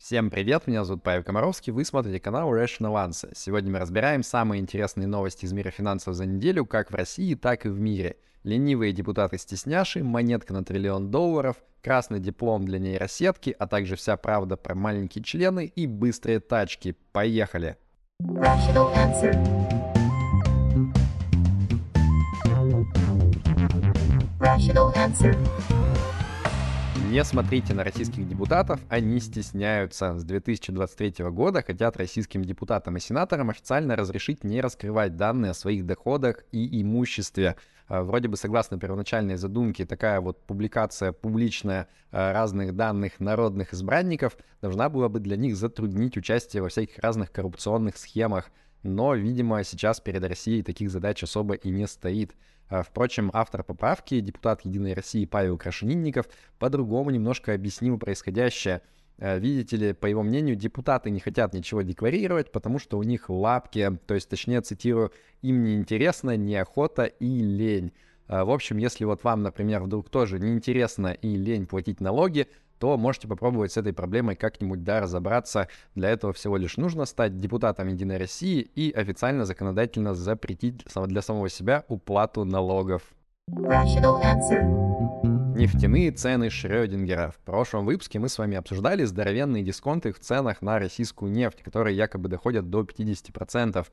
Всем привет, меня зовут Павел Комаровский, вы смотрите канал Rational Answer. Сегодня мы разбираем самые интересные новости из мира финансов за неделю, как в России, так и в мире. Ленивые депутаты-стесняши, монетка на триллион долларов, красный диплом для нейросетки, а также вся правда про маленькие члены и быстрые тачки. Поехали! Rational Answer. Rational Answer. Не смотрите на российских депутатов, они стесняются. С 2023 года хотят российским депутатам и сенаторам официально разрешить не раскрывать данные о своих доходах и имуществе. А, вроде бы согласно первоначальной задумке, такая вот публикация публичная а, разных данных народных избранников должна была бы для них затруднить участие во всяких разных коррупционных схемах. Но, видимо, сейчас перед Россией таких задач особо и не стоит. А, впрочем, автор поправки, депутат Единой России Павел Крашенинников, по-другому немножко объяснил происходящее. А, видите ли, по его мнению, депутаты не хотят ничего декларировать, потому что у них лапки, то есть, точнее, цитирую, им не интересно, неохота и лень. А, в общем, если вот вам, например, вдруг тоже неинтересно и лень платить налоги, то можете попробовать с этой проблемой как-нибудь да, разобраться. Для этого всего лишь нужно стать депутатом Единой России и официально законодательно запретить для самого себя уплату налогов. Нефтяные цены Шрёдингера. В прошлом выпуске мы с вами обсуждали здоровенные дисконты в ценах на российскую нефть, которые якобы доходят до 50%.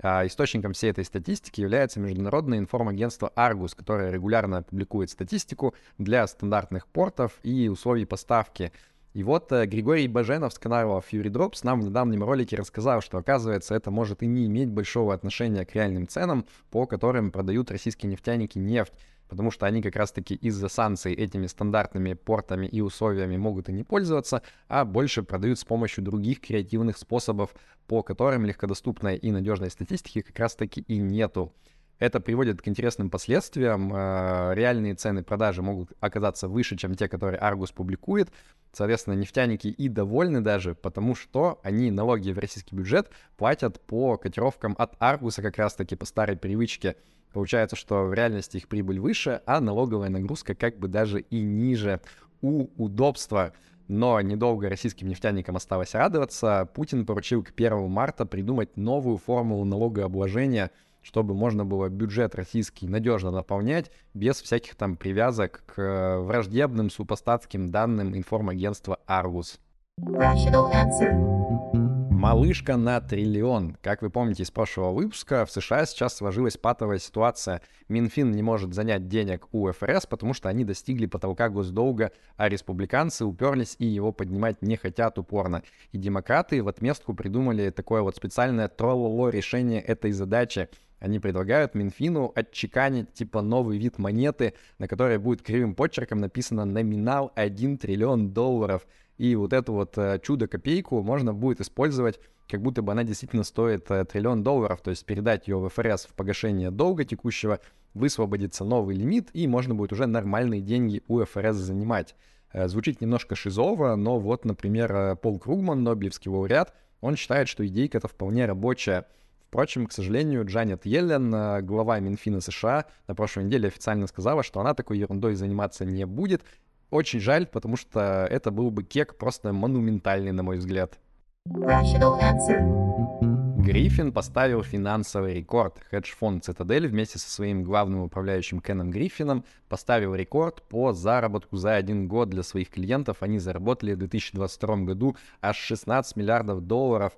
А источником всей этой статистики является международное информагентство Argus, которое регулярно публикует статистику для стандартных портов и условий поставки. И вот э, Григорий Баженов с канала Fury Drops нам в недавнем ролике рассказал, что оказывается это может и не иметь большого отношения к реальным ценам, по которым продают российские нефтяники нефть потому что они как раз-таки из-за санкций этими стандартными портами и условиями могут и не пользоваться, а больше продают с помощью других креативных способов, по которым легкодоступной и надежной статистики как раз-таки и нету. Это приводит к интересным последствиям. Э, реальные цены продажи могут оказаться выше, чем те, которые Argus публикует. Соответственно, нефтяники и довольны даже, потому что они налоги в российский бюджет платят по котировкам от Argus как раз-таки по старой привычке. Получается, что в реальности их прибыль выше, а налоговая нагрузка как бы даже и ниже. У удобства но недолго российским нефтяникам осталось радоваться. Путин поручил к 1 марта придумать новую формулу налогообложения, чтобы можно было бюджет российский надежно наполнять без всяких там привязок к э, враждебным супостатским данным информагентства Argus. Малышка на триллион. Как вы помните из прошлого выпуска, в США сейчас сложилась патовая ситуация. Минфин не может занять денег у ФРС, потому что они достигли потолка госдолга, а республиканцы уперлись и его поднимать не хотят упорно. И демократы в отместку придумали такое вот специальное троллоло решение этой задачи. Они предлагают Минфину отчеканить типа новый вид монеты, на которой будет кривым почерком написано номинал 1 триллион долларов – и вот эту вот э, чудо-копейку можно будет использовать, как будто бы она действительно стоит э, триллион долларов, то есть передать ее в ФРС в погашение долга текущего, высвободится новый лимит, и можно будет уже нормальные деньги у ФРС занимать. Э, звучит немножко шизово, но вот, например, Пол Кругман, Нобелевский лауреат, он считает, что идейка это вполне рабочая. Впрочем, к сожалению, Джанет Йеллен, глава Минфина США, на прошлой неделе официально сказала, что она такой ерундой заниматься не будет, очень жаль, потому что это был бы кек просто монументальный, на мой взгляд. Гриффин поставил финансовый рекорд. Хедж-фонд Цитадель вместе со своим главным управляющим Кеном Гриффином поставил рекорд по заработку за один год для своих клиентов. Они заработали в 2022 году аж 16 миллиардов долларов.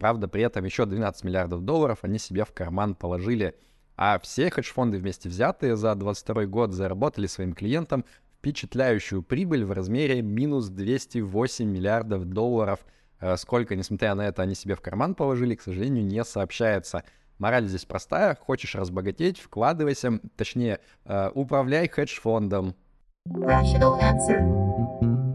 Правда, при этом еще 12 миллиардов долларов они себе в карман положили. А все хедж-фонды вместе взятые за 2022 год заработали своим клиентам впечатляющую прибыль в размере минус 208 миллиардов долларов. Э, сколько, несмотря на это, они себе в карман положили, к сожалению, не сообщается. Мораль здесь простая. Хочешь разбогатеть, вкладывайся, точнее, э, управляй хедж-фондом.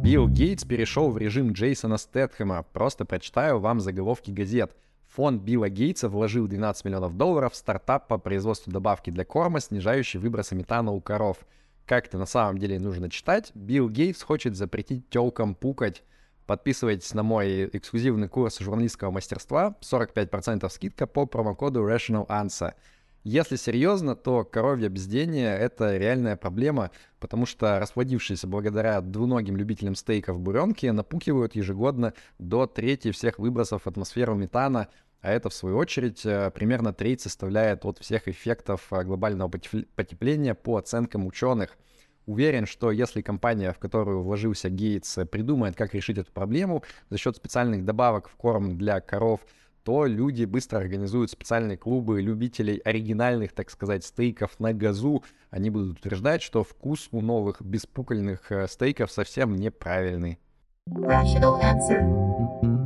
Билл Гейтс перешел в режим Джейсона Стэтхэма. Просто прочитаю вам заголовки газет. Фонд Билла Гейтса вложил 12 миллионов долларов в стартап по производству добавки для корма, снижающий выбросы метана у коров – как это на самом деле нужно читать. Билл Гейтс хочет запретить телкам пукать. Подписывайтесь на мой эксклюзивный курс журналистского мастерства. 45% скидка по промокоду Rational Answer. Если серьезно, то коровье бездение — это реальная проблема, потому что расплодившиеся благодаря двуногим любителям стейков буренки напукивают ежегодно до трети всех выбросов в атмосферу метана, а это, в свою очередь, э, примерно треть составляет от всех эффектов э, глобального потепления по оценкам ученых. Уверен, что если компания, в которую вложился Гейтс, придумает, как решить эту проблему за счет специальных добавок в корм для коров, то люди быстро организуют специальные клубы любителей оригинальных, так сказать, стейков на газу. Они будут утверждать, что вкус у новых беспукольных э, стейков совсем неправильный. В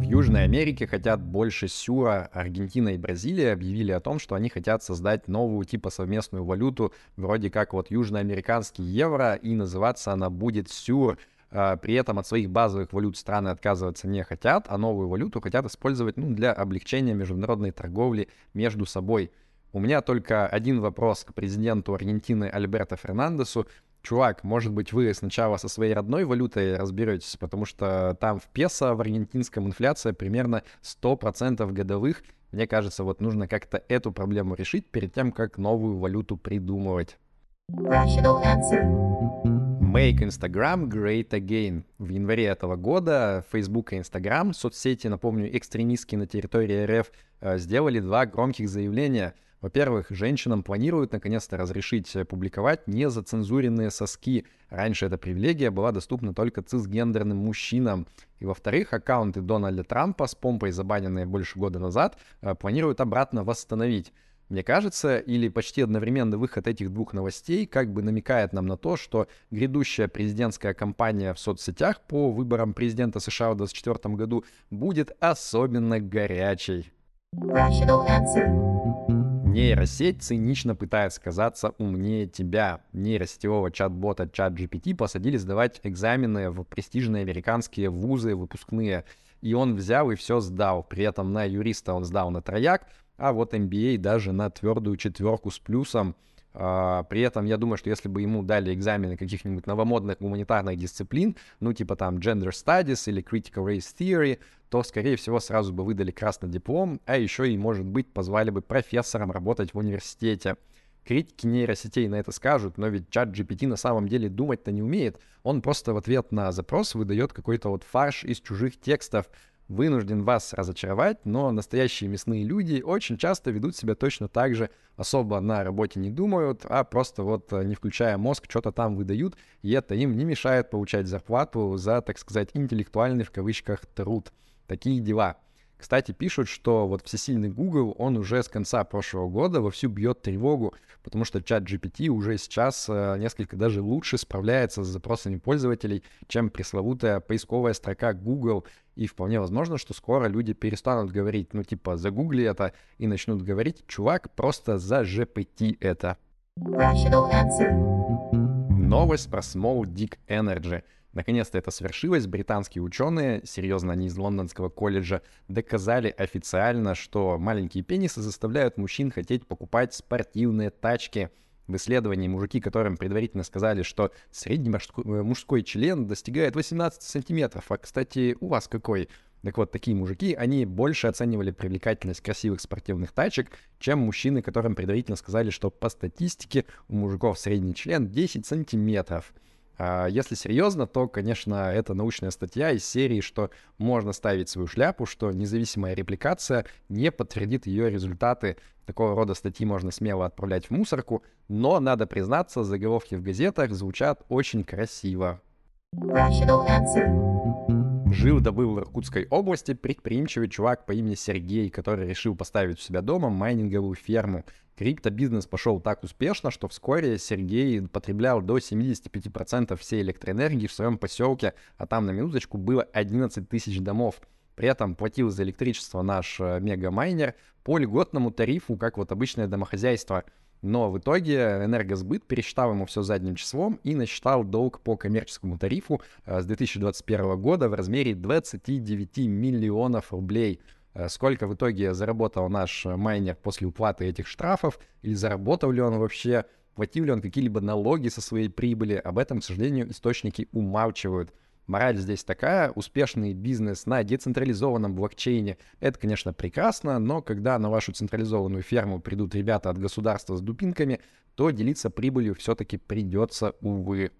Южной Америке хотят больше сюра. Аргентина и Бразилия объявили о том, что они хотят создать новую типа совместную валюту, вроде как вот южноамериканский евро, и называться она будет сюр. А, при этом от своих базовых валют страны отказываться не хотят, а новую валюту хотят использовать ну, для облегчения международной торговли между собой. У меня только один вопрос к президенту Аргентины Альберто Фернандесу чувак, может быть, вы сначала со своей родной валютой разберетесь, потому что там в песо в аргентинском инфляция примерно 100% годовых. Мне кажется, вот нужно как-то эту проблему решить перед тем, как новую валюту придумывать. Make Instagram Great Again. В январе этого года Facebook и Instagram, соцсети, напомню, экстремистские на территории РФ, э, сделали два громких заявления — во-первых, женщинам планируют наконец-то разрешить э, публиковать незацензуренные соски. Раньше эта привилегия была доступна только цисгендерным мужчинам. И во-вторых, аккаунты Дональда Трампа с помпой, забаненные больше года назад, э, планируют обратно восстановить. Мне кажется, или почти одновременный выход этих двух новостей как бы намекает нам на то, что грядущая президентская кампания в соцсетях по выборам президента США в 2024 году будет особенно горячей. Rational answer. Нейросеть цинично пытается казаться умнее тебя. Нейросетевого чат-бота ChatGPT посадили сдавать экзамены в престижные американские вузы выпускные. И он взял и все сдал. При этом на юриста он сдал на трояк, а вот MBA даже на твердую четверку с плюсом. Uh, при этом я думаю, что если бы ему дали экзамены каких-нибудь новомодных гуманитарных дисциплин, ну типа там Gender Studies или Critical Race Theory, то, скорее всего, сразу бы выдали красный диплом, а еще и, может быть, позвали бы профессором работать в университете. Критики нейросетей на это скажут, но ведь чат GPT на самом деле думать-то не умеет. Он просто в ответ на запрос выдает какой-то вот фарш из чужих текстов, вынужден вас разочаровать, но настоящие мясные люди очень часто ведут себя точно так же, особо на работе не думают, а просто вот э, не включая мозг, что-то там выдают, и это им не мешает получать зарплату за, так сказать, интеллектуальный в кавычках труд. Такие дела. Кстати, пишут, что вот всесильный Google, он уже с конца прошлого года вовсю бьет тревогу, потому что чат GPT уже сейчас э, несколько даже лучше справляется с запросами пользователей, чем пресловутая поисковая строка Google. И вполне возможно, что скоро люди перестанут говорить, ну типа, загугли это, и начнут говорить, чувак, просто за GPT это. Новость про Small Dick Energy — Наконец-то это свершилось. Британские ученые, серьезно, они из Лондонского колледжа, доказали официально, что маленькие пенисы заставляют мужчин хотеть покупать спортивные тачки. В исследовании мужики, которым предварительно сказали, что средний мужской, э, мужской член достигает 18 сантиметров. А, кстати, у вас какой? Так вот, такие мужики, они больше оценивали привлекательность красивых спортивных тачек, чем мужчины, которым предварительно сказали, что по статистике у мужиков средний член 10 сантиметров. А если серьезно, то, конечно, это научная статья из серии, что можно ставить свою шляпу, что независимая репликация не подтвердит ее результаты. Такого рода статьи можно смело отправлять в мусорку, но, надо признаться, заголовки в газетах звучат очень красиво. Rational answer. Жил да был в Иркутской области предприимчивый чувак по имени Сергей, который решил поставить у себя дома майнинговую ферму. Криптобизнес пошел так успешно, что вскоре Сергей потреблял до 75% всей электроэнергии в своем поселке, а там на минуточку было 11 тысяч домов. При этом платил за электричество наш э, мегамайнер по льготному тарифу, как вот обычное домохозяйство – но в итоге энергосбыт пересчитал ему все задним числом и насчитал долг по коммерческому тарифу э, с 2021 года в размере 29 миллионов рублей. Э, сколько в итоге заработал наш майнер после уплаты этих штрафов, или заработал ли он вообще, платил ли он какие-либо налоги со своей прибыли, об этом, к сожалению, источники умалчивают. Мораль здесь такая, успешный бизнес на децентрализованном блокчейне — это, конечно, прекрасно, но когда на вашу централизованную ферму придут ребята от государства с дупинками, то делиться прибылью все-таки придется, увы.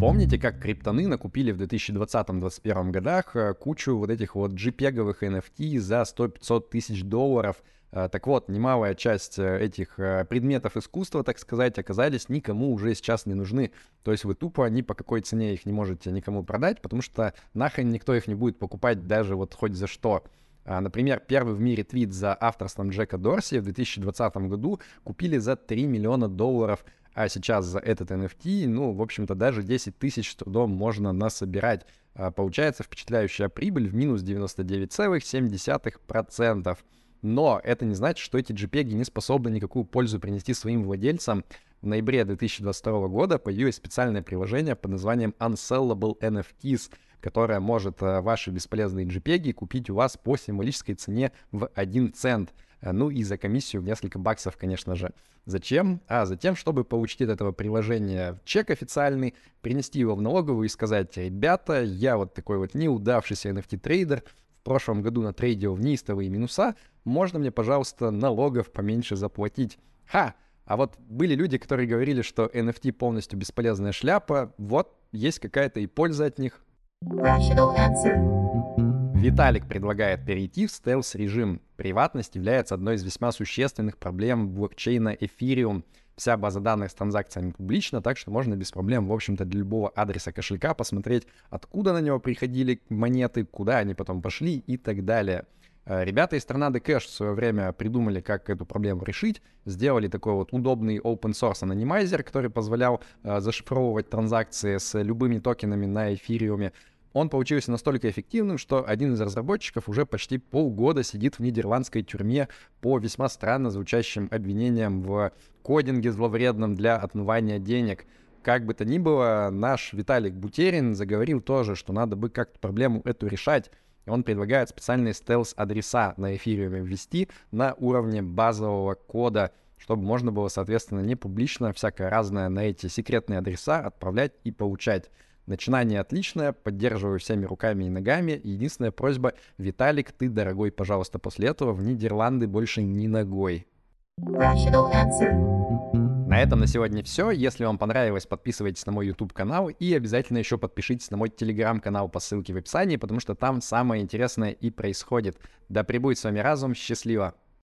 Помните, как криптоны накупили в 2020-2021 годах э, кучу вот этих вот JPEG-овых NFT за 100-500 тысяч долларов? Э, так вот, немалая часть э, этих предметов искусства, так сказать, оказались никому уже сейчас не нужны. То есть вы тупо ни по какой цене их не можете никому продать, потому что нахрен никто их не будет покупать даже вот хоть за что. А, например, первый в мире твит за авторством Джека Дорси в 2020 году купили за 3 миллиона долларов а сейчас за этот NFT, ну, в общем-то, даже 10 тысяч с трудом можно насобирать. А, получается впечатляющая прибыль в минус 99,7%. Но это не значит, что эти JPEG не способны никакую пользу принести своим владельцам. В ноябре 2022 года появилось специальное приложение под названием Unsellable NFTs, которое может а, ваши бесполезные JPEG купить у вас по символической цене в 1 цент. Э, ну и за комиссию в несколько баксов, конечно же. Зачем? А, затем, чтобы получить от этого приложения чек официальный, принести его в налоговую и сказать, ребята, я вот такой вот неудавшийся NFT-трейдер, прошлом году на трейдил в неистовые минуса, можно мне, пожалуйста, налогов поменьше заплатить? Ха! А вот были люди, которые говорили, что NFT полностью бесполезная шляпа, вот, есть какая-то и польза от них. Виталик предлагает перейти в стелс-режим. Приватность является одной из весьма существенных проблем блокчейна Ethereum. Вся база данных с транзакциями публична, так что можно без проблем, в общем-то, для любого адреса кошелька посмотреть, откуда на него приходили монеты, куда они потом пошли и так далее. Э, ребята из Торнадо Кэш в свое время придумали, как эту проблему решить. Сделали такой вот удобный open source анонимайзер, который позволял э, зашифровывать транзакции с любыми токенами на эфириуме он получился настолько эффективным, что один из разработчиков уже почти полгода сидит в нидерландской тюрьме по весьма странно звучащим обвинениям в кодинге зловредном для отмывания денег. Как бы то ни было, наш Виталик Бутерин заговорил тоже, что надо бы как-то проблему эту решать. Он предлагает специальные стелс-адреса на эфириуме ввести на уровне базового кода, чтобы можно было, соответственно, не публично всякое разное на эти секретные адреса отправлять и получать. Начинание отличное, поддерживаю всеми руками и ногами. Единственная просьба, Виталик, ты, дорогой, пожалуйста, после этого в Нидерланды больше ни ногой. На этом на сегодня все. Если вам понравилось, подписывайтесь на мой YouTube канал и обязательно еще подпишитесь на мой Telegram канал по ссылке в описании, потому что там самое интересное и происходит. Да пребудет с вами разум, счастливо!